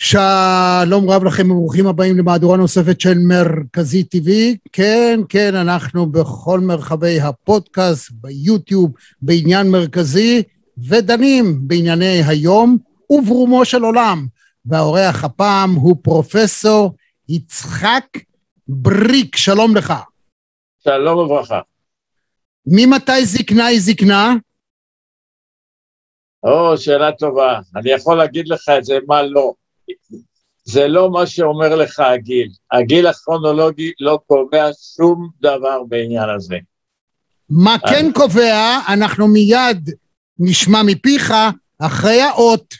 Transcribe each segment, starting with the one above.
שלום רב לכם וברוכים הבאים למהדורה נוספת של מרכזי TV. כן, כן, אנחנו בכל מרחבי הפודקאסט, ביוטיוב, בעניין מרכזי, ודנים בענייני היום וברומו של עולם. והאורח הפעם הוא פרופסור יצחק בריק, שלום לך. שלום וברכה. ממתי זקנה היא זקנה? או, שאלה טובה. אני יכול להגיד לך את זה, מה לא. זה לא מה שאומר לך הגיל. הגיל הכרונולוגי לא קובע שום דבר בעניין הזה. מה כן קובע, אנחנו מיד נשמע מפיך אחרי האות.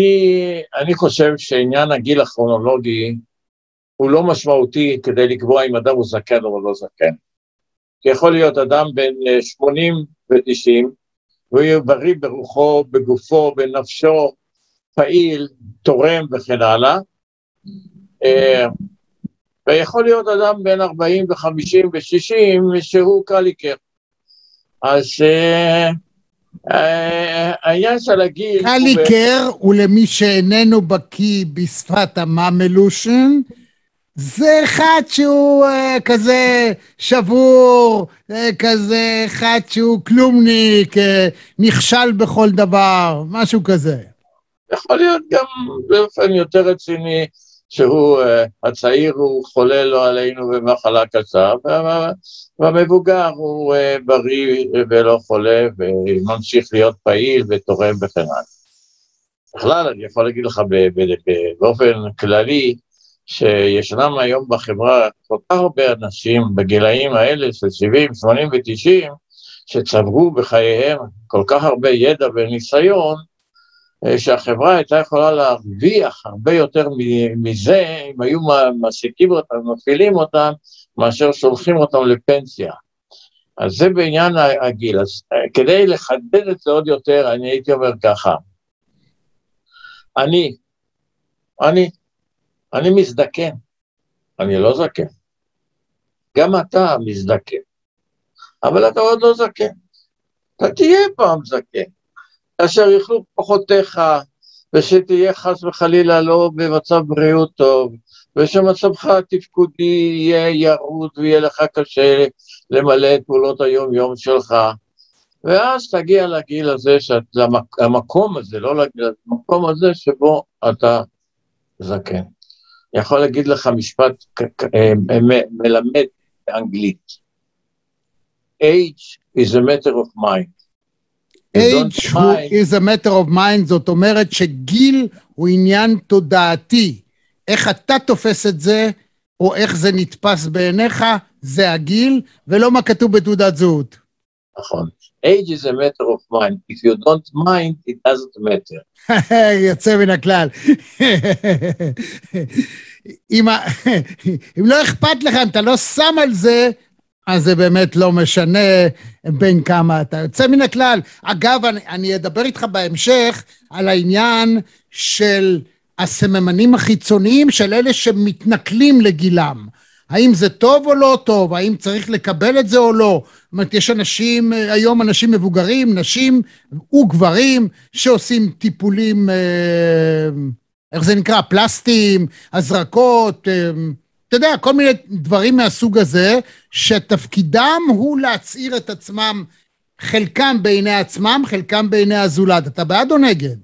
אני, אני חושב שעניין הגיל הכרונולוגי הוא לא משמעותי כדי לקבוע אם אדם הוא זקן או לא זקן. כי יכול להיות אדם בן 80 ו-90, והוא יהיה בריא ברוחו, בגופו, בנפשו, פעיל, תורם וכן הלאה. אה, ויכול להיות אדם בן 40 ו-50 ו-60 שהוא קליקר. אז אה, העניין של הגיל... קליקר הוא למי שאיננו בקיא בשפת המאמלושן, זה אחד שהוא uh, כזה שבור, uh, כזה אחד שהוא כלומניק, uh, נכשל בכל דבר, משהו כזה. יכול להיות גם באופן יותר רציני, שהוא, uh, הצעיר הוא חולה לא עלינו במחלה קצר, והמבוגר הוא uh, בריא ולא חולה וממשיך להיות פעיל ותורם וכן הלאה. בכלל, אני יכול להגיד לך באופן כללי, שישנם היום בחברה כל כך הרבה אנשים בגילאים האלה של 70, 80 ו-90, שצברו בחייהם כל כך הרבה ידע וניסיון, אה, שהחברה הייתה יכולה להרוויח הרבה יותר מזה אם היו מעסיקים אותם, מפעילים אותם, מאשר שולחים אותם לפנסיה. אז זה בעניין הגיל. אז אה, כדי לחדד את זה עוד יותר, אני הייתי אומר ככה, אני, אני, אני מזדקן, אני לא זקן. גם אתה מזדקן, אבל אתה עוד לא זקן. אתה תהיה פעם זקן. כאשר יאכלו כוחותיך, ושתהיה חס וחלילה לא במצב בריאות טוב, ושמצבך התפקודי יהיה ירוד ויהיה לך קשה למלא את פעולות היום-יום שלך. ואז תגיע לגיל הזה, שאת, למקום הזה, לא לגיל, למקום הזה שבו אתה זקן. אני יכול להגיד לך משפט אה, מלמד באנגלית. age is a matter of mind. Age is a matter of mind, זאת אומרת שגיל הוא עניין תודעתי. איך אתה תופס את זה, או איך זה נתפס בעיניך, זה הגיל, ולא מה כתוב בתעודת זהות. נכון. age is a matter of mind. If you don't mind, it doesn't matter. יוצא מן הכלל. אם, אם לא אכפת לך, אם אתה לא שם על זה, אז זה באמת לא משנה בין כמה אתה יוצא מן הכלל. אגב, אני, אני אדבר איתך בהמשך על העניין של הסממנים החיצוניים של אלה שמתנכלים לגילם. האם זה טוב או לא טוב? האם צריך לקבל את זה או לא? זאת אומרת, יש אנשים, היום אנשים מבוגרים, נשים וגברים, שעושים טיפולים אה, איך זה נקרא? פלסטים, הזרקות, אמ, אתה יודע, כל מיני דברים מהסוג הזה, שתפקידם הוא להצעיר את עצמם, חלקם בעיני עצמם, חלקם בעיני הזולת. אתה בעד או נגד?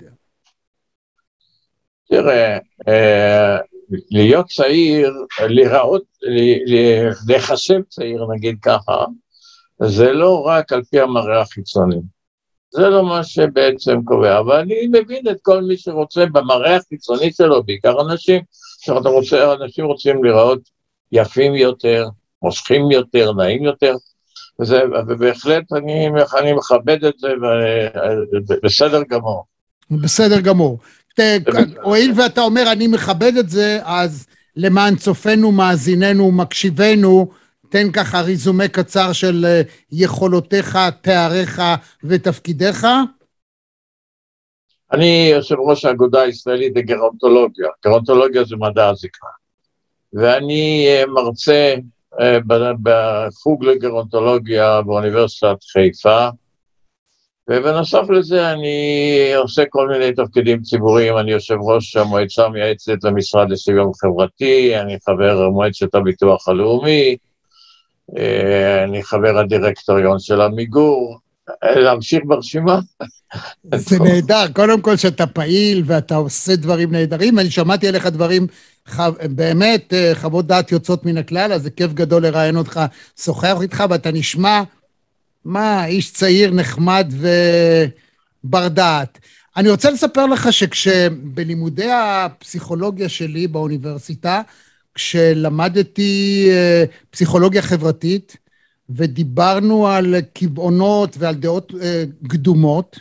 תראה, אה, להיות צעיר, להיראות, להיחשב צעיר, נגיד ככה, זה לא רק על פי המראה החיצוני. זה לא מה שבעצם קובע, אבל אני מבין את כל מי שרוצה במראה החיצוני שלו, בעיקר אנשים, רוצה, אנשים רוצים לראות יפים יותר, מושכים יותר, נעים יותר, וזה, ובהחלט אני, אני מכבד את זה, ובסדר גמור. בסדר גמור. הואיל ואתה אומר אני מכבד את זה, אז למען צופינו, מאזיננו, מקשיבנו, תן ככה ריזומה קצר של אה, יכולותיך, תאריך ותפקידיך. אני יושב ראש האגודה הישראלית לגרונטולוגיה, גרונטולוגיה זה מדע הזקנה, ואני אה, מרצה אה, בחוג לגרונטולוגיה באוניברסיטת חיפה, ובנוסף לזה אני עושה כל מיני תפקידים ציבוריים, אני יושב ראש המועצה המייעצת למשרד לשוויון חברתי, אני חבר מועצת הביטוח הלאומי, אה, אני חבר הדירקטוריון של עמיגור, אה, להמשיך ברשימה. זה נהדר, קודם כל שאתה פעיל ואתה עושה דברים נהדרים, אני שמעתי עליך דברים, באמת אה, חוות דעת יוצאות מן הכלל, אז זה כיף גדול לראיין אותך, שוחח איתך ואתה נשמע, מה, איש צעיר נחמד ובר דעת. אני רוצה לספר לך שכשבלימודי הפסיכולוגיה שלי באוניברסיטה, כשלמדתי אה, פסיכולוגיה חברתית, ודיברנו על קבעונות ועל דעות אה, קדומות,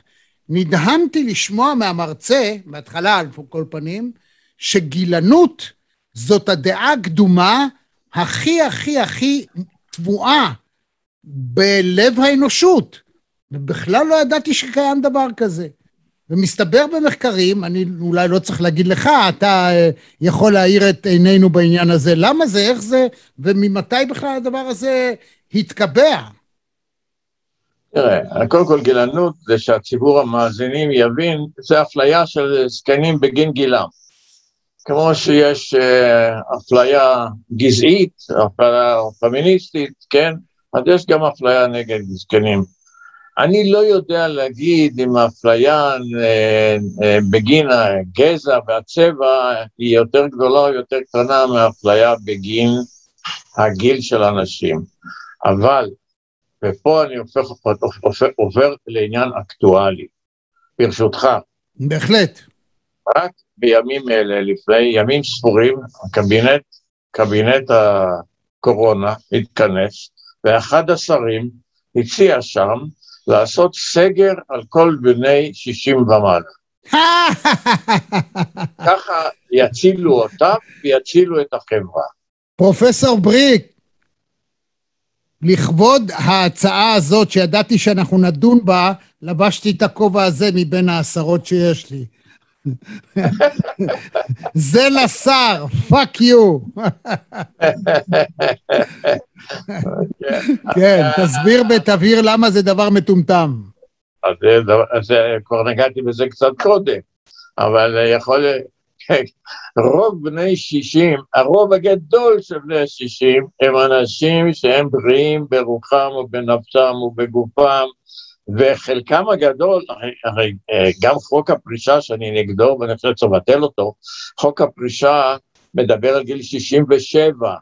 נדהמתי לשמוע מהמרצה, בהתחלה על כל פנים, שגילנות זאת הדעה הקדומה הכי הכי הכי טבועה בלב האנושות. ובכלל לא ידעתי שקיים דבר כזה. ומסתבר במחקרים, אני אולי לא צריך להגיד לך, אתה אה, יכול להאיר את עינינו בעניין הזה, למה זה, איך זה, וממתי בכלל הדבר הזה התקבע? תראה, קודם כל גילנות זה שהציבור המאזינים יבין, זה אפליה של זקנים בגין גילם. כמו שיש אה, אפליה גזעית, אפליה פמיניסטית, כן? אז יש גם אפליה נגד זקנים. אני לא יודע להגיד אם האפליה אה, אה, בגין הגזע והצבע היא יותר גדולה או יותר קטנה מהאפליה בגין הגיל של אנשים. אבל, ופה אני הופך, הופך, עובר לעניין אקטואלי, ברשותך. בהחלט. רק בימים אלה, לפני ימים ספורים, הקבינט, קבינט הקורונה התכנס, ואחד השרים הציע שם לעשות סגר על כל בני 60 ומעלה. ככה יצילו אותם ויצילו את החברה. פרופסור בריק, לכבוד ההצעה הזאת שידעתי שאנחנו נדון בה, לבשתי את הכובע הזה מבין העשרות שיש לי. זה לשר, fuck you. כן, תסביר ותבהיר למה זה דבר מטומטם. אז כבר נגעתי בזה קצת קודם, אבל יכול... רוב בני 60, הרוב הגדול של בני 60 הם אנשים שהם בריאים ברוחם ובנפשם ובגופם, וחלקם הגדול, הרי, אה, גם חוק הפרישה שאני נגדו ואני חושב שצריך לבטל אותו, חוק הפרישה מדבר על גיל 67,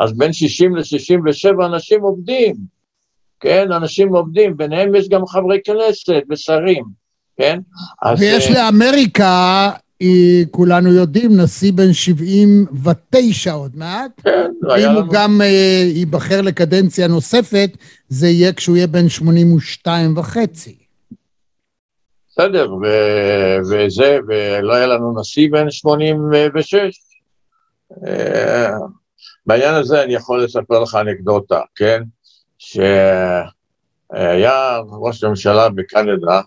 אז בין 60 ל-67 אנשים עובדים, כן? אנשים עובדים, ביניהם יש גם חברי כנסת ושרים, כן? ויש אז, אה, לאמריקה כולנו יודעים, נשיא בן 79 עוד מעט. כן, היה לנו... אם הוא גם uh, ייבחר לקדנציה נוספת, זה יהיה כשהוא יהיה בן 82 וחצי. בסדר, ו- וזה, ולא היה לנו נשיא בן 86. Uh, בעניין הזה אני יכול לספר לך אנקדוטה, כן? שהיה ראש הממשלה בקנדה,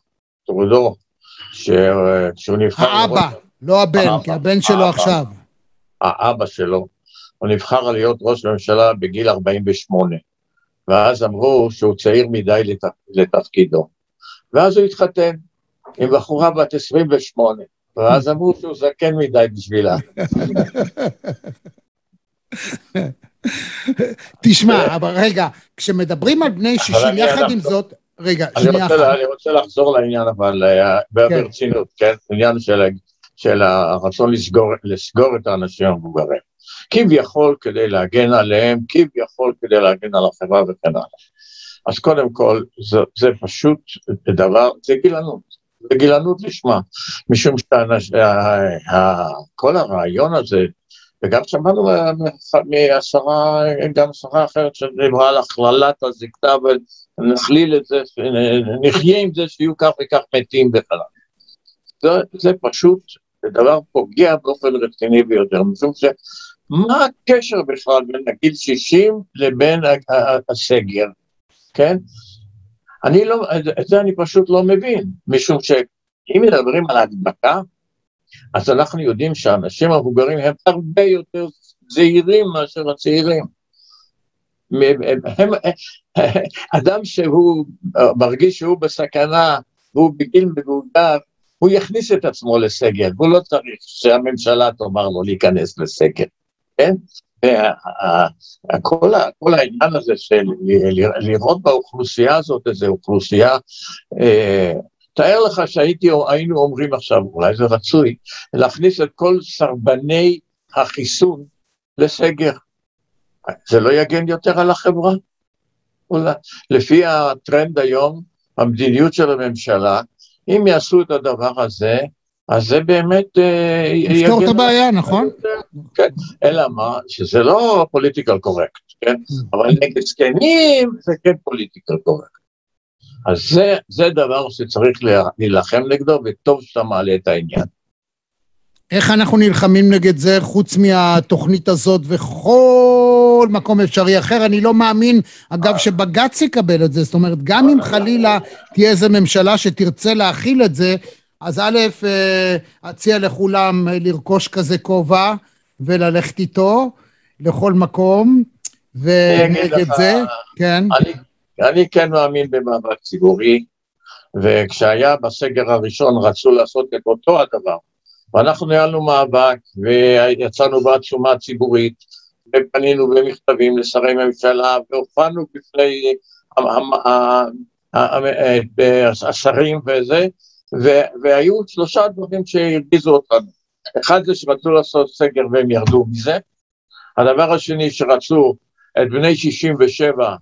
טרודו, כשהוא נבחר... האבא, לא הבן, כי הבן שלו עכשיו. האבא שלו. הוא נבחר להיות ראש ממשלה בגיל 48, ואז אמרו שהוא צעיר מדי לתפקידו. ואז הוא התחתן עם בחורה בת 28, ואז אמרו שהוא זקן מדי בשבילה. תשמע, אבל רגע, כשמדברים על בני 60, יחד עם זאת, רגע, שנייה אחת. אני רוצה לחזור לעניין, אבל אה, כן. ברצינות, כן? עניין של הרצון לסגור את האנשים המבוגרים. כביכול כדי להגן עליהם, כביכול כדי להגן על החברה וכן הלאה. אז קודם כל, זה, זה פשוט דבר, זה גילנות, זה גילנות לשמה, משום שכל הרעיון הזה, וגם שמענו מהשרה, גם שרה אחרת שדיברה על הכללת הזקנה ונכליל את זה, נחיה עם זה שיהיו כך וכך מתים בכלל. זה, זה פשוט דבר פוגע באופן רציני ביותר, משום ש... מה הקשר בכלל בין הגיל 60 לבין הסגר, כן? אני לא, את זה אני פשוט לא מבין, משום שאם מדברים על ההדבקה, אז אנחנו יודעים שהאנשים המבוגרים הם הרבה יותר זהירים מאשר הצעירים. הם, הם, אדם שהוא מרגיש שהוא בסכנה והוא בגיל מבוגר, הוא יכניס את עצמו לסגר, הוא לא צריך שהממשלה תאמר לו להיכנס לסגר. כן? כל, כל העניין הזה של לראות באוכלוסייה הזאת איזו אוכלוסייה, אה, תאר לך שהיינו אומרים עכשיו, אולי זה רצוי, להכניס את כל סרבני החיסון לסגר. זה לא יגן יותר על החברה? אולי. לפי הטרנד היום, המדיניות של הממשלה, אם יעשו את הדבר הזה, אז זה באמת... אה, יפתור את הבעיה, נכון? כן, אלא מה, שזה לא political correct, כן? אבל נגד זקנים זה כן political correct. אז זה, זה דבר שצריך להילחם נגדו, וטוב שאתה מעלה את העניין. איך אנחנו נלחמים נגד זה חוץ מהתוכנית הזאת וכל מקום אפשרי אחר? אני לא מאמין, אגב, שבג"ץ יקבל את זה. זאת אומרת, גם אם חלילה תהיה איזו ממשלה שתרצה להכיל את זה, אז א', אה, אציע לכולם אה, לרכוש כזה כובע וללכת איתו לכל מקום, ונגד זה, כן. אני, אני כן מאמין במאבק ציבורי, וכשהיה בסגר הראשון רצו לעשות את אותו הדבר, ואנחנו ניהלנו מאבק ויצאנו בעצומה ציבורית, ופנינו במכתבים לשרי ממשלה, והופענו בפני השרים וזה, והיו שלושה דברים שהרגיזו אותנו. אחד זה שרצו לעשות סגר והם ירדו מזה. הדבר השני שרצו את בני 67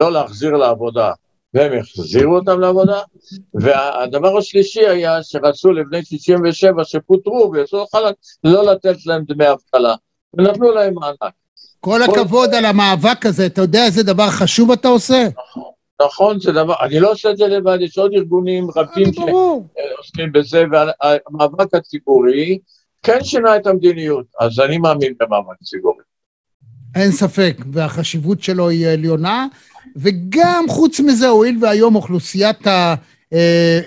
לא להחזיר לעבודה, והם החזירו אותם לעבודה, והדבר השלישי היה שרצו לבני 67 שפוטרו ויצאו חל"ת לא לתת להם דמי אבטלה, ונתנו להם מענק. כל הכבוד על המאבק הזה, אתה יודע איזה דבר חשוב אתה עושה? נכון. נכון, זה דבר, אני לא עושה את זה לבד, יש עוד ארגונים רבים שעוסקים בזה, והמאבק הציבורי כן שינה את המדיניות, אז אני מאמין במאבק ציבורי. אין ספק, והחשיבות שלו היא עליונה, וגם חוץ מזה, הואיל והיום אוכלוסיית ה... אה,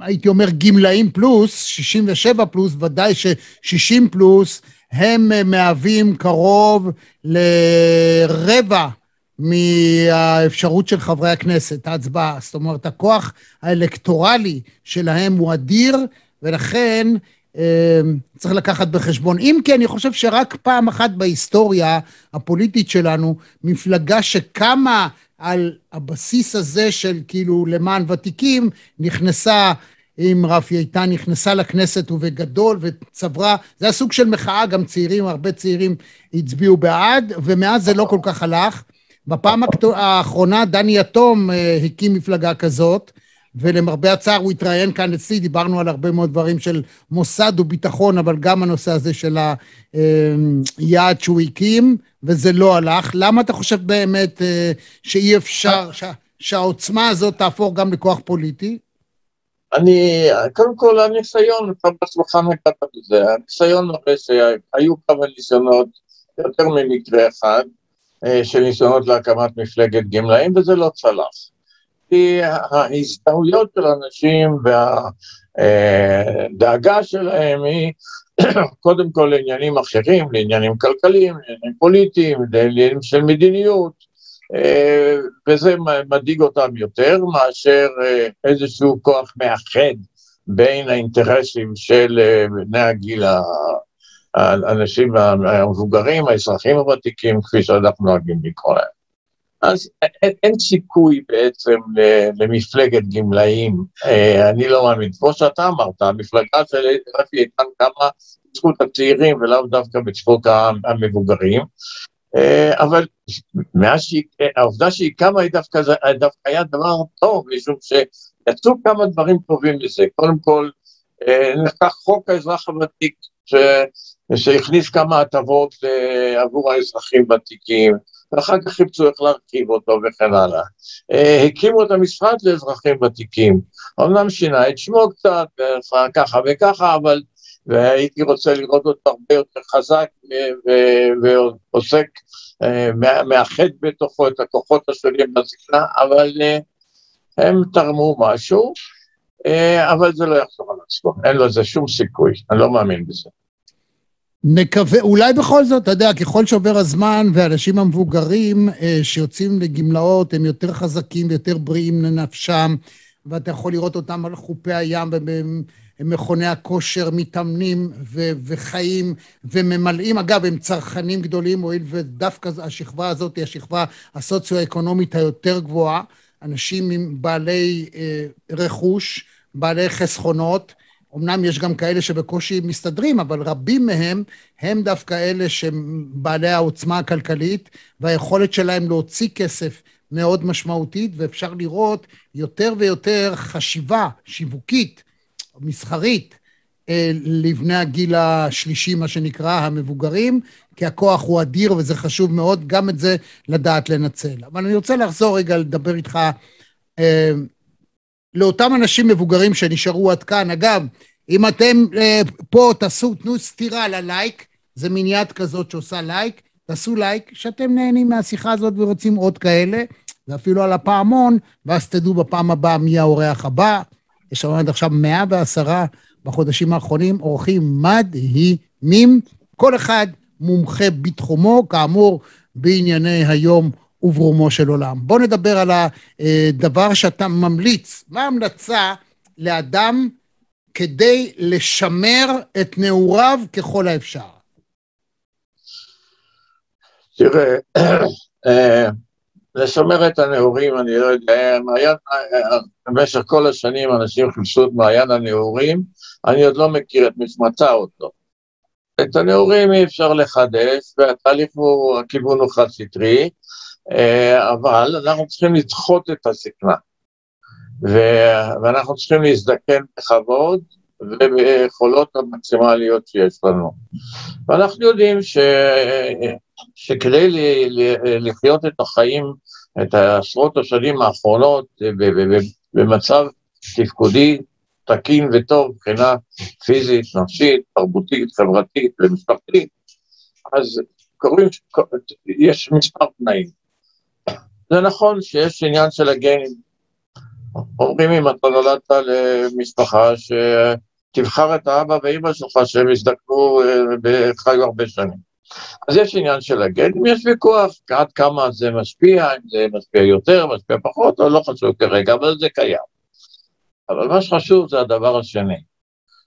הייתי אומר גמלאים פלוס, 67 פלוס, ודאי ש-60 פלוס, הם מהווים קרוב לרבע מהאפשרות של חברי הכנסת, ההצבעה. זאת אומרת, הכוח האלקטורלי שלהם הוא אדיר, ולכן אה, צריך לקחת בחשבון. אם כי אני חושב שרק פעם אחת בהיסטוריה הפוליטית שלנו, מפלגה שקמה על הבסיס הזה של כאילו למען ותיקים, נכנסה עם רפי איתן, נכנסה לכנסת ובגדול וצברה, זה היה סוג של מחאה, גם צעירים, הרבה צעירים הצביעו בעד, ומאז זה לא כל כך הלך. בפעם האחרונה דני יתום אה, הקים מפלגה כזאת, ולמרבה הצער הוא התראיין כאן אצלי, דיברנו על הרבה מאוד דברים של מוסד וביטחון, אבל גם הנושא הזה של היעד שהוא הקים, וזה לא הלך. למה אתה חושב באמת אה, שאי אפשר, שה, שהעוצמה הזאת תהפוך גם לכוח פוליטי? אני, קודם כל הניסיון, אתה בעצמך נקטת בזה, הניסיון מראה שהיו כמה ניסיונות, יותר ממקרה אחד, אה, של ניסיונות להקמת מפלגת גמלאים, וזה לא צלח. כי ההזדהויות של אנשים והדאגה אה, שלהם היא קודם כל לעניינים אחרים, לעניינים כלכליים, לעניינים פוליטיים, לעניינים של מדיניות, אה, וזה מדאיג אותם יותר מאשר איזשהו כוח מאחד בין האינטרסים של בני הגיל, האנשים המבוגרים, האזרחים הוותיקים, כפי שאנחנו נוהגים לקרוא להם. אז אין, אין סיכוי בעצם למפלגת גמלאים, אני לא מאמין. כמו שאתה אמרת, המפלגה של רפי איתן קמה בזכות הצעירים ולאו דווקא בזכות המבוגרים, אבל מאז שהיא, העובדה שהיא קמה היא דווקא, דווקא היה דבר טוב, משום שיצאו כמה דברים טובים לזה. קודם כל, נחקק חוק האזרח הוותיק. שהכניס כמה הטבות עבור האזרחים ותיקים, ואחר כך חיפשו איך להרחיב אותו וכן הלאה. הקימו את המשרד לאזרחים ותיקים, אמנם שינה את שמו קצת, ככה וככה, אבל והייתי רוצה לראות אותו הרבה יותר חזק ועוסק, מאחד בתוכו את הכוחות השונים בזקנה, אבל הם תרמו משהו, אבל זה לא יחזור על עצמו, אין לזה שום סיכוי, אני לא מאמין בזה. נקווה, אולי בכל זאת, אתה יודע, ככל שעובר הזמן והאנשים המבוגרים אה, שיוצאים לגמלאות הם יותר חזקים ויותר בריאים לנפשם, ואתה יכול לראות אותם על חופי הים ובמכוני הכושר מתאמנים ו- וחיים וממלאים. אגב, הם צרכנים גדולים, הואיל ודווקא השכבה הזאת היא השכבה הסוציו-אקונומית היותר גבוהה, אנשים עם בעלי אה, רכוש, בעלי חסכונות, אמנם יש גם כאלה שבקושי מסתדרים, אבל רבים מהם הם דווקא אלה שהם בעלי העוצמה הכלכלית והיכולת שלהם להוציא כסף מאוד משמעותית, ואפשר לראות יותר ויותר חשיבה שיווקית, מסחרית, אה, לבני הגיל השלישי, מה שנקרא, המבוגרים, כי הכוח הוא אדיר וזה חשוב מאוד, גם את זה לדעת לנצל. אבל אני רוצה לחזור רגע לדבר איתך אה, לאותם אנשים מבוגרים שנשארו עד כאן. אגב, אם אתם אה, פה תעשו, תנו סטירה ללייק, זה מין יד כזאת שעושה לייק, תעשו לייק, שאתם נהנים מהשיחה הזאת ורוצים עוד כאלה, ואפילו על הפעמון, ואז תדעו בפעם הבאה מי האורח הבא. יש לנו עד עכשיו 110 בחודשים האחרונים, אורחים מדהימים, כל אחד מומחה בתחומו, כאמור, בענייני היום וברומו של עולם. בואו נדבר על הדבר שאתה ממליץ. מה ההמלצה לאדם כדי לשמר את נעוריו ככל האפשר? תראה, אה, לשמר את הנעורים, אני לא יודע, מעיין, אה, במשך כל השנים אנשים חיפשו את מעיין הנעורים, אני עוד לא מכיר את מצמצה אותו. את הנעורים אי אפשר לחדש, והתהליך הוא, הכיוון הוא חד-סטרי, אה, אבל אנחנו צריכים לדחות את הזקנה. ואנחנו צריכים להזדקן בכבוד וביכולות המקסימליות שיש לנו. ואנחנו יודעים ש... שכדי לחיות את החיים, את עשרות השנים האחרונות במצב תפקודי תקין וטוב מבחינה פיזית, נפשית, תרבותית, חברתית ומשפחתית, אז קוראים, יש מספר תנאים. זה נכון שיש עניין של הגנים. אומרים אם אתה נולדת למשפחה שתבחר את האבא ואימא שלך שהם הזדקנו וחיו אה, הרבה שנים. אז יש עניין של הגנים, יש ויכוח עד כמה זה משפיע, אם זה משפיע יותר, משפיע פחות, או לא חשוב כרגע, אבל זה קיים. אבל מה שחשוב זה הדבר השני,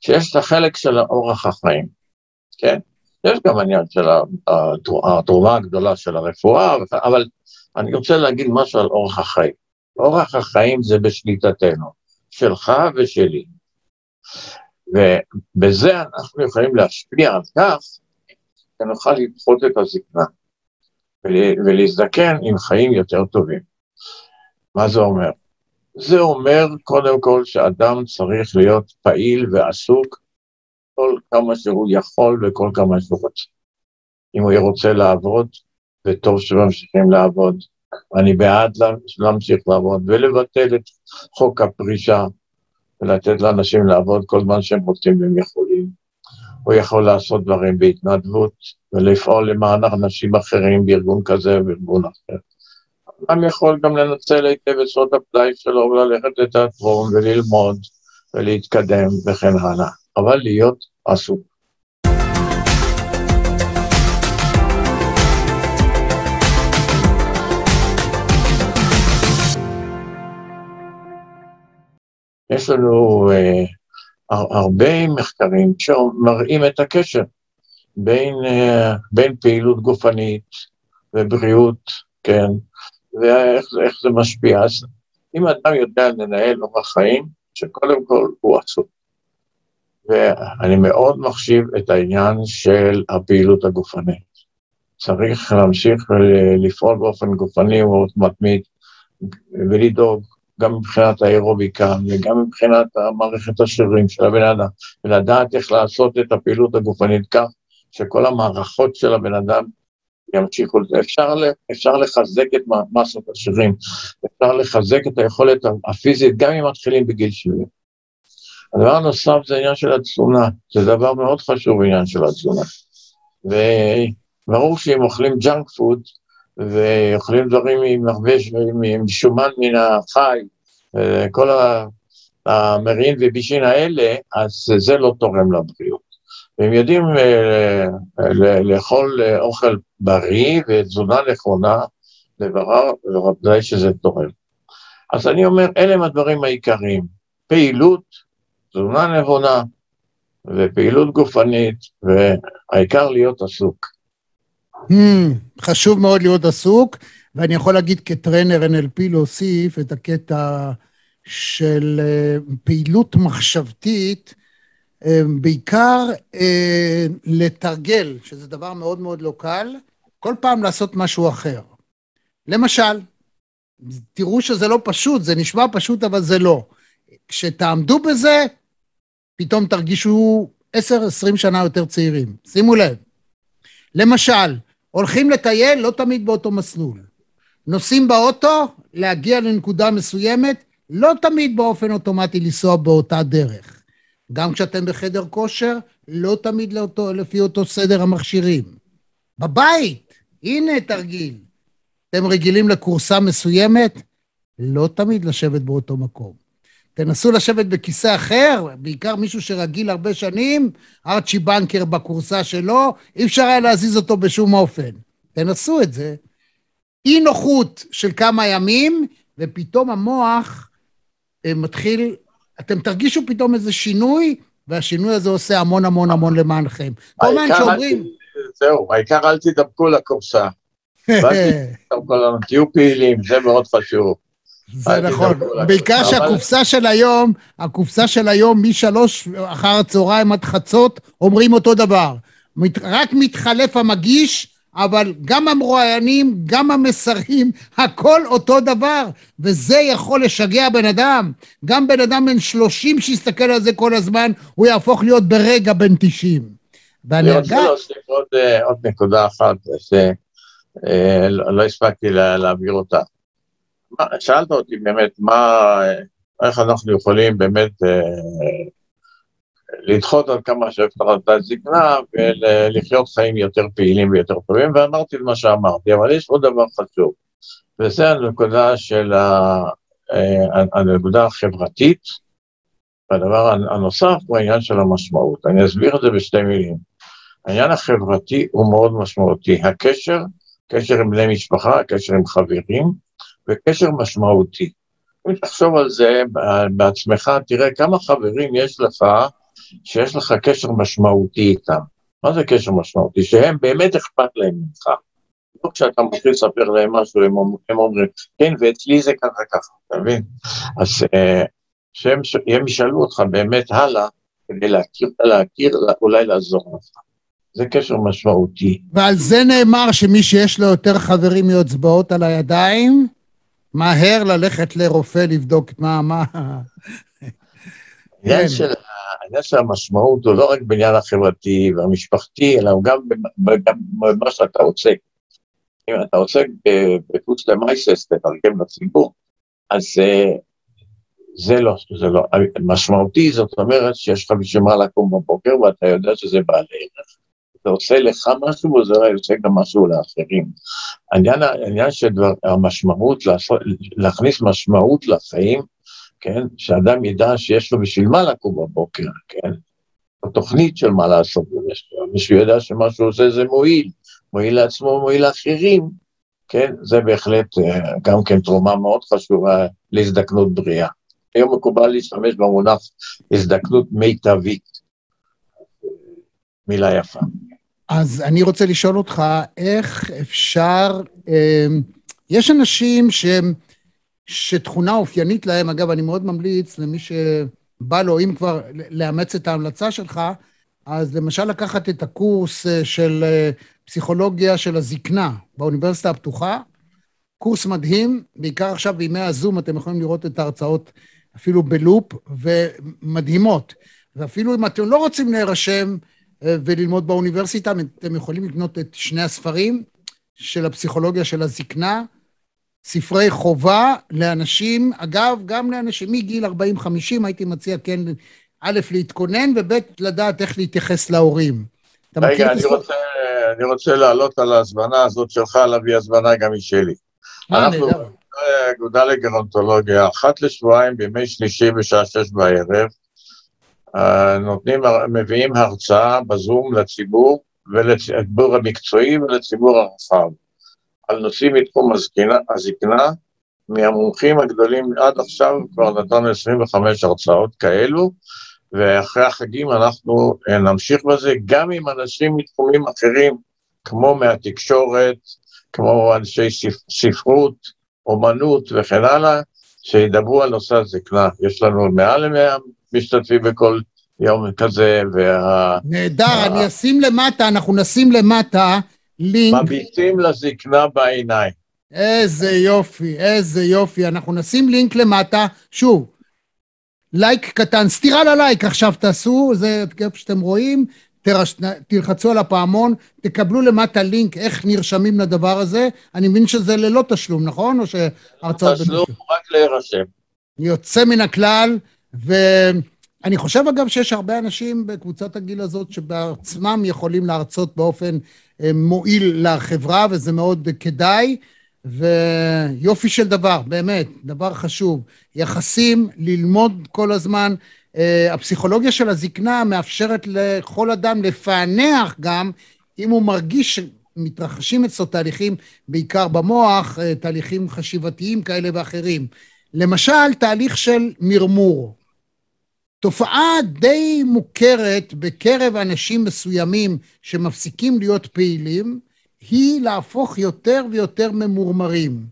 שיש את החלק של אורח החיים, כן? יש גם עניין של התרומה הגדולה של הרפואה, אבל אני רוצה להגיד משהו על אורח החיים. אורח החיים זה בשליטתנו, שלך ושלי. ובזה אנחנו יכולים להשפיע על כך שנוכל לדחות את הזקנה ולהזדקן עם חיים יותר טובים. מה זה אומר? זה אומר קודם כל שאדם צריך להיות פעיל ועסוק כל כמה שהוא יכול וכל כמה שהוא רוצה. אם הוא רוצה לעבוד, וטוב שממשיכים לעבוד. אני בעד להמשיך לעבוד ולבטל את חוק הפרישה ולתת לאנשים לעבוד כל זמן שהם רוצים והם יכולים. הוא יכול לעשות דברים בהתנדבות ולפעול למען אנשים אחרים בארגון כזה ובארגון אחר. אדם יכול גם לנצל היטב את שעות הפלאי שלו וללכת לתיאטרון וללמוד ולהתקדם וכן הלאה, אבל להיות עסוק. יש לנו אה, הרבה מחקרים שמראים את הקשר בין, אה, בין פעילות גופנית ובריאות, כן, ואיך זה משפיע. אז אם אדם יודע לנהל אורח חיים, שקודם כל הוא עצוב. ואני מאוד מחשיב את העניין של הפעילות הגופנית. צריך להמשיך לפעול באופן גופני מאוד מתמיד ולדאוג גם מבחינת האירוביקה וגם מבחינת המערכת השרירים של הבן אדם, ולדעת איך לעשות את הפעילות הגופנית כך שכל המערכות של הבן אדם ימשיכו לזה. אפשר, אפשר לחזק את מסות השרירים, אפשר לחזק את היכולת הפיזית גם אם מתחילים בגיל 70. הדבר הנוסף זה עניין של התזונה, זה דבר מאוד חשוב עניין של התזונה. וברור שאם אוכלים ג'אנק פוד, ואוכלים דברים עם הרבה, עם שומן מן החי, כל המרעין בישין האלה, אז זה לא תורם לבריאות. והם יודעים אה, לאכול אוכל בריא ותזונה נכונה, בוודאי שזה תורם. אז אני אומר, אלה הם הדברים העיקריים, פעילות, תזונה נבונה ופעילות גופנית, והעיקר להיות עסוק. Hmm, חשוב מאוד להיות עסוק, ואני יכול להגיד כטרנר NLP להוסיף את הקטע של אה, פעילות מחשבתית, אה, בעיקר אה, לתרגל, שזה דבר מאוד מאוד לא קל, כל פעם לעשות משהו אחר. למשל, תראו שזה לא פשוט, זה נשמע פשוט אבל זה לא. כשתעמדו בזה, פתאום תרגישו 10-20 שנה יותר צעירים. שימו לב. למשל, הולכים לטייל, לא תמיד באותו מסלול. נוסעים באוטו, להגיע לנקודה מסוימת, לא תמיד באופן אוטומטי לנסוע באותה דרך. גם כשאתם בחדר כושר, לא תמיד לאותו, לפי אותו סדר המכשירים. בבית, הנה תרגיל. אתם רגילים לכורסה מסוימת, לא תמיד לשבת באותו מקום. תנסו לשבת בכיסא אחר, בעיקר מישהו שרגיל הרבה שנים, ארצ'י בנקר בכורסה שלו, אי אפשר היה להזיז אותו בשום אופן. תנסו את זה. אי נוחות של כמה ימים, ופתאום המוח אה, מתחיל, אתם תרגישו פתאום איזה שינוי, והשינוי הזה עושה המון המון המון למענכם. כל הזמן שאומרים... זהו, העיקר אל תדבקו לכורסה. תהיו פעילים, זה מאוד חשוב. זה נכון, בעיקר שהקופסה של היום, הקופסה של היום משלוש אחר הצהריים עד חצות, אומרים אותו דבר. רק מתחלף המגיש, אבל גם המרואיינים, גם המסרים, הכל אותו דבר, וזה יכול לשגע בן אדם. גם בן אדם בן שלושים שיסתכל על זה כל הזמן, הוא יהפוך להיות ברגע בן תשעים. אני רוצה להוסיף עוד, אה, עוד נקודה אחת, שלא אה, לא הספקתי להעביר אותה. שאלת אותי באמת, מה, איך אנחנו יכולים באמת אה, לדחות על כמה שאפשר את הזקנה ולחיות חיים יותר פעילים ויותר טובים, ואמרתי מה שאמרתי, אבל יש עוד דבר חשוב, וזה הנקודה של ה, אה, הנקודה החברתית, והדבר הנוסף הוא העניין של המשמעות. אני אסביר את זה בשתי מילים. העניין החברתי הוא מאוד משמעותי. הקשר, קשר עם בני משפחה, קשר עם חברים, וקשר משמעותי. אם תחשוב על זה בעצמך, תראה כמה חברים יש לך שיש לך קשר משמעותי איתם. מה זה קשר משמעותי? שהם באמת אכפת להם ממך. לא כשאתה מתחיל לספר להם משהו, הם, הם אומרים, כן, ואצלי זה ככה ככה, אתה מבין? אז אה, שהם, שהם ישאלו אותך באמת הלאה, כדי להכיר, להכיר, אולי לעזור לך. זה קשר משמעותי. ועל זה נאמר שמי שיש לו יותר חברים מאצבעות על הידיים, מהר ללכת לרופא לבדוק מה... מה... העניין כן. של, של המשמעות הוא לא רק בעניין החברתי והמשפחתי, אלא הוא גם במה שאתה עושה. אם אתה עוסק בפוץ למייסס, תתרגם לציבור, אז זה לא, זה לא, משמעותי זאת אומרת שיש לך בשביל מה לקום בבוקר ואתה יודע שזה בעל ערך. זה עושה לך משהו וזה עושה גם משהו לאחרים. העניין, העניין של המשמעות, להכניס משמעות לחיים, כן, שאדם ידע שיש לו בשביל מה לקום בבוקר, כן, התוכנית של מה לעשות מישהו ידע שמה שהוא עושה זה מועיל, מועיל לעצמו, מועיל לאחרים, כן, זה בהחלט אה, גם כן תרומה מאוד חשובה להזדקנות בריאה. היום מקובל להשתמש במונח הזדקנות מיטבית. מילה יפה. אז אני רוצה לשאול אותך, איך אפשר, אה, יש אנשים שהם, שתכונה אופיינית להם, אגב, אני מאוד ממליץ למי שבא לו, אם כבר, לאמץ את ההמלצה שלך, אז למשל לקחת את הקורס אה, של אה, פסיכולוגיה של הזקנה באוניברסיטה הפתוחה, קורס מדהים, בעיקר עכשיו בימי הזום אתם יכולים לראות את ההרצאות אפילו בלופ, ומדהימות. ואפילו אם אתם לא רוצים להירשם וללמוד באוניברסיטה, אתם יכולים לקנות את שני הספרים של הפסיכולוגיה של הזקנה, ספרי חובה לאנשים, אגב, גם לאנשים מגיל 40-50, הייתי מציע כן, א', להתכונן, וב', לדעת איך להתייחס להורים. רגע, אני רוצה, אני רוצה לעלות על ההזמנה הזאת שלך, להביא הזמנה גם משלי. אה, אנחנו אגודה לגרונטולוגיה, אחת לשבועיים בימי שלישי בשעה שש בערב, אה, נותנים, מביאים הרצאה בזום לציבור ולציבור המקצועי ולציבור הרחב על נושאים מתחום הזקנה, הזקנה, מהמומחים הגדולים עד עכשיו כבר נתנו 25 הרצאות כאלו, ואחרי החגים אנחנו אה, נמשיך בזה גם עם אנשים מתחומים אחרים, כמו מהתקשורת, כמו אנשי ספרות, אומנות וכן הלאה, שידברו על נושא הזקנה. יש לנו מעל למאה משתתפים בכל יום כזה, וה... נהדר, אני אשים למטה, אנחנו נשים למטה לינק. מביטים לזקנה בעיניים. איזה יופי, איזה יופי. אנחנו נשים לינק למטה, שוב, לייק קטן, סטירה ללייק עכשיו תעשו, זה כיף שאתם רואים, תרש... תלחצו על הפעמון, תקבלו למטה לינק איך נרשמים לדבר הזה. אני מבין שזה ללא תשלום, נכון? או שהרצאות... תשלום, רק להירשם. יוצא מן הכלל, ואני חושב אגב שיש הרבה אנשים בקבוצת הגיל הזאת שבעצמם יכולים להרצות באופן אה, מועיל לחברה, וזה מאוד כדאי. ויופי של דבר, באמת, דבר חשוב. יחסים, ללמוד כל הזמן. Uh, הפסיכולוגיה של הזקנה מאפשרת לכל אדם לפענח גם אם הוא מרגיש שמתרחשים אצלו תהליכים, בעיקר במוח, uh, תהליכים חשיבתיים כאלה ואחרים. למשל, תהליך של מרמור. תופעה די מוכרת בקרב אנשים מסוימים שמפסיקים להיות פעילים, היא להפוך יותר ויותר ממורמרים.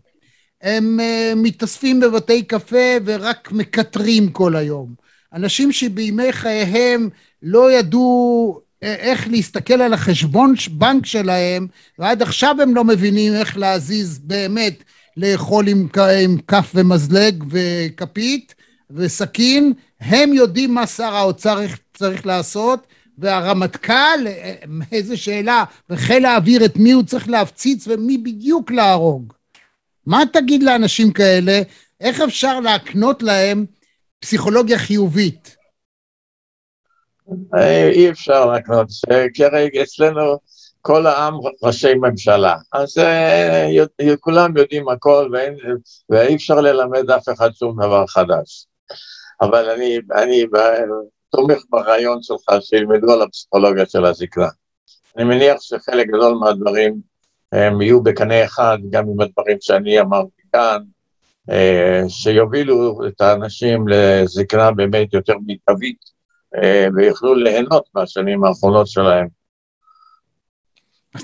הם uh, מתאספים בבתי קפה ורק מקטרים כל היום. אנשים שבימי חייהם לא ידעו אה, איך להסתכל על החשבון בנק שלהם, ועד עכשיו הם לא מבינים איך להזיז באמת, לאכול עם, עם כף ומזלג וכפית וסכין, הם יודעים מה שר האוצר צריך לעשות, והרמטכ"ל, איזה שאלה, וחיל האוויר את מי הוא צריך להפציץ ומי בדיוק להרוג. מה תגיד לאנשים כאלה? איך אפשר להקנות להם פסיכולוגיה חיובית? אי אפשר להקנות, כי אצלנו כל העם ראשי ממשלה, אז אה, כולם יודעים הכל ואי אפשר ללמד אף אחד שום דבר חדש. אבל אני, אני תומך ברעיון שלך שילמדו על הפסיכולוגיה של הזקנה. אני מניח שחלק גדול מהדברים הם יהיו בקנה אחד גם עם הדברים שאני אמרתי כאן, אה, שיובילו את האנשים לזקנה באמת יותר מיטבית אה, ויוכלו ליהנות מהשנים האחרונות שלהם.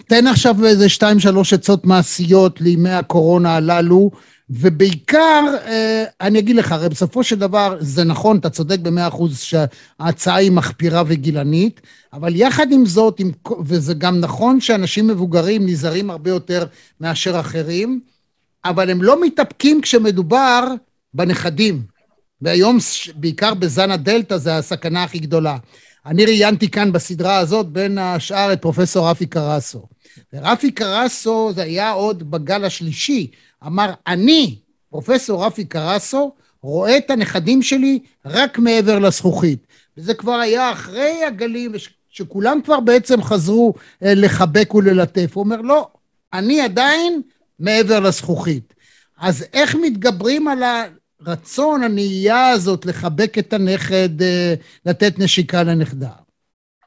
תן עכשיו איזה שתיים שלוש עצות מעשיות לימי הקורונה הללו, ובעיקר, אה, אני אגיד לך, הרי בסופו של דבר, זה נכון, אתה צודק במאה אחוז שההצעה היא מחפירה וגילנית, אבל יחד עם זאת, וזה גם נכון שאנשים מבוגרים נזהרים הרבה יותר מאשר אחרים, אבל הם לא מתאפקים כשמדובר בנכדים. והיום, בעיקר בזן הדלתא, זה הסכנה הכי גדולה. אני ראיינתי כאן בסדרה הזאת, בין השאר, את פרופסור רפי קרסו. ורפי קרסו, זה היה עוד בגל השלישי, אמר, אני, פרופסור רפי קרסו, רואה את הנכדים שלי רק מעבר לזכוכית. וזה כבר היה אחרי הגלים, שכולם כבר בעצם חזרו אה, לחבק וללטף. הוא אומר, לא, אני עדיין מעבר לזכוכית. אז איך מתגברים על הרצון, הנהייה הזאת, לחבק את הנכד, אה, לתת נשיקה לנכדה?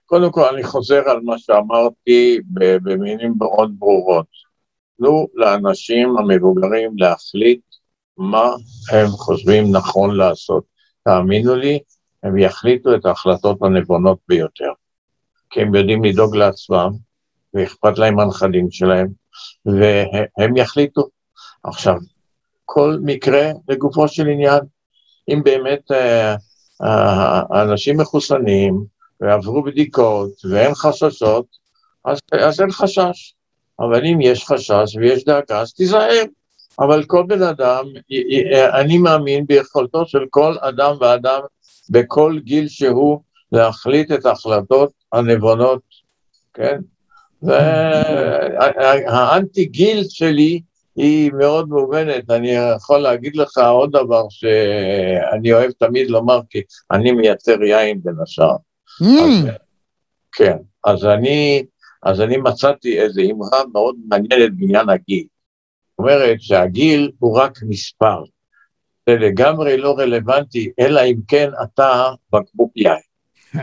קודם כל, אני חוזר על מה שאמרתי במילים מאוד ברורות. תנו לאנשים המבוגרים להחליט מה הם חושבים נכון לעשות. תאמינו לי, הם יחליטו את ההחלטות הנבונות ביותר. כי הם יודעים לדאוג לעצמם, ואכפת להם מהנכדים שלהם, והם יחליטו. עכשיו, כל מקרה לגופו של עניין, אם באמת אה, אה, האנשים מחוסנים ועברו בדיקות ואין חששות, אז, אז אין חשש. אבל אם יש חשש ויש דאגה, אז תיזהר. אבל כל בן אדם, אני מאמין ביכולתו של כל אדם ואדם בכל גיל שהוא להחליט את ההחלטות הנבונות, כן? והאנטי גיל שלי היא מאוד מובנת, אני יכול להגיד לך עוד דבר שאני אוהב תמיד לומר, כי אני מייצר יין בין השאר. Mm. אז, כן, אז אני, אז אני מצאתי איזו אמרה מאוד מעניינת בעניין הגיל. זאת אומרת שהגיל הוא רק מספר, זה לגמרי לא רלוונטי, אלא אם כן אתה בקבוק יין.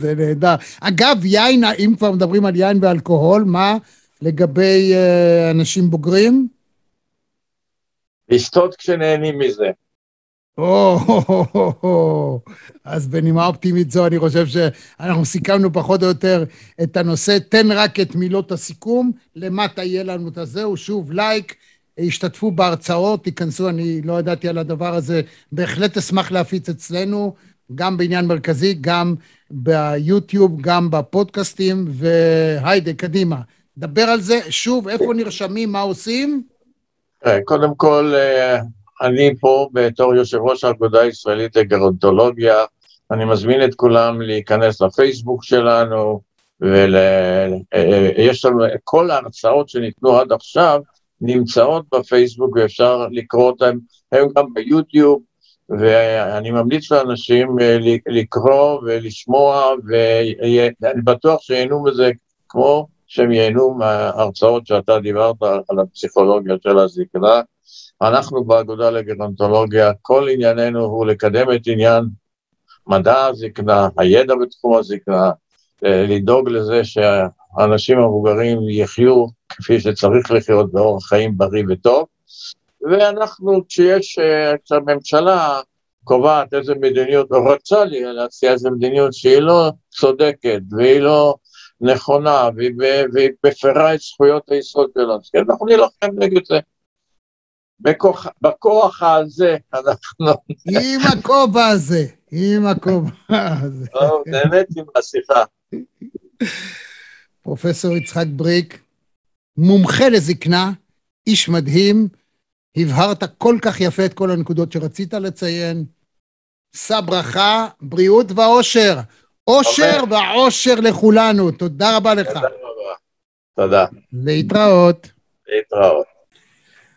זה נהדר. אגב, יין, אם כבר מדברים על יין ואלכוהול, מה לגבי uh, אנשים בוגרים? לשתות כשנהנים מזה. או, אז בנימה אופטימית זו, אני חושב שאנחנו סיכמנו פחות או יותר את הנושא. תן רק את מילות הסיכום, למטה יהיה לנו את הזהו, שוב, לייק, השתתפו בהרצאות, תיכנסו, אני לא ידעתי על הדבר הזה, בהחלט אשמח להפיץ אצלנו. גם בעניין מרכזי, גם ביוטיוב, גם בפודקאסטים, והיידה, קדימה. דבר על זה, שוב, איפה נרשמים, מה עושים? אה, קודם כל, אה, אני פה בתור יושב ראש האגודה הישראלית לגרונטולוגיה, אני מזמין את כולם להיכנס לפייסבוק שלנו, ויש אה, לנו, כל ההרצאות שניתנו עד עכשיו נמצאות בפייסבוק ואפשר לקרוא אותן, הם גם ביוטיוב, ואני ממליץ לאנשים אה, לקרוא ולשמוע, ואני בטוח שייהנו מזה כמו שהם ייהנו מההרצאות שאתה דיברת על הפסיכולוגיה של הזקנה. אנחנו באגודה לגרנטולוגיה, כל ענייננו הוא לקדם את עניין מדע הזקנה, הידע בתחום הזקנה, אה, לדאוג לזה שהאנשים המבוגרים יחיו כפי שצריך לחיות באורח חיים בריא וטוב, ואנחנו, כשיש, אה, כשהממשלה קובעת איזה מדיניות, או רוצה להציע איזה מדיניות שהיא לא צודקת והיא לא נכונה והיא, מפרה את זכויות היסוד שלנו, אז אנחנו נילחם נגד זה. בכוח, בכוח הזה אנחנו... עם הכובע הזה, עם הכובע הזה. טוב, נהניתי מהשיחה. פרופסור יצחק בריק, מומחה לזקנה, איש מדהים, הבהרת כל כך יפה את כל הנקודות שרצית לציין. שא ברכה, בריאות ואושר. אושר ועושר לכולנו. תודה רבה לך. תודה רבה. תודה. להתראות. להתראות.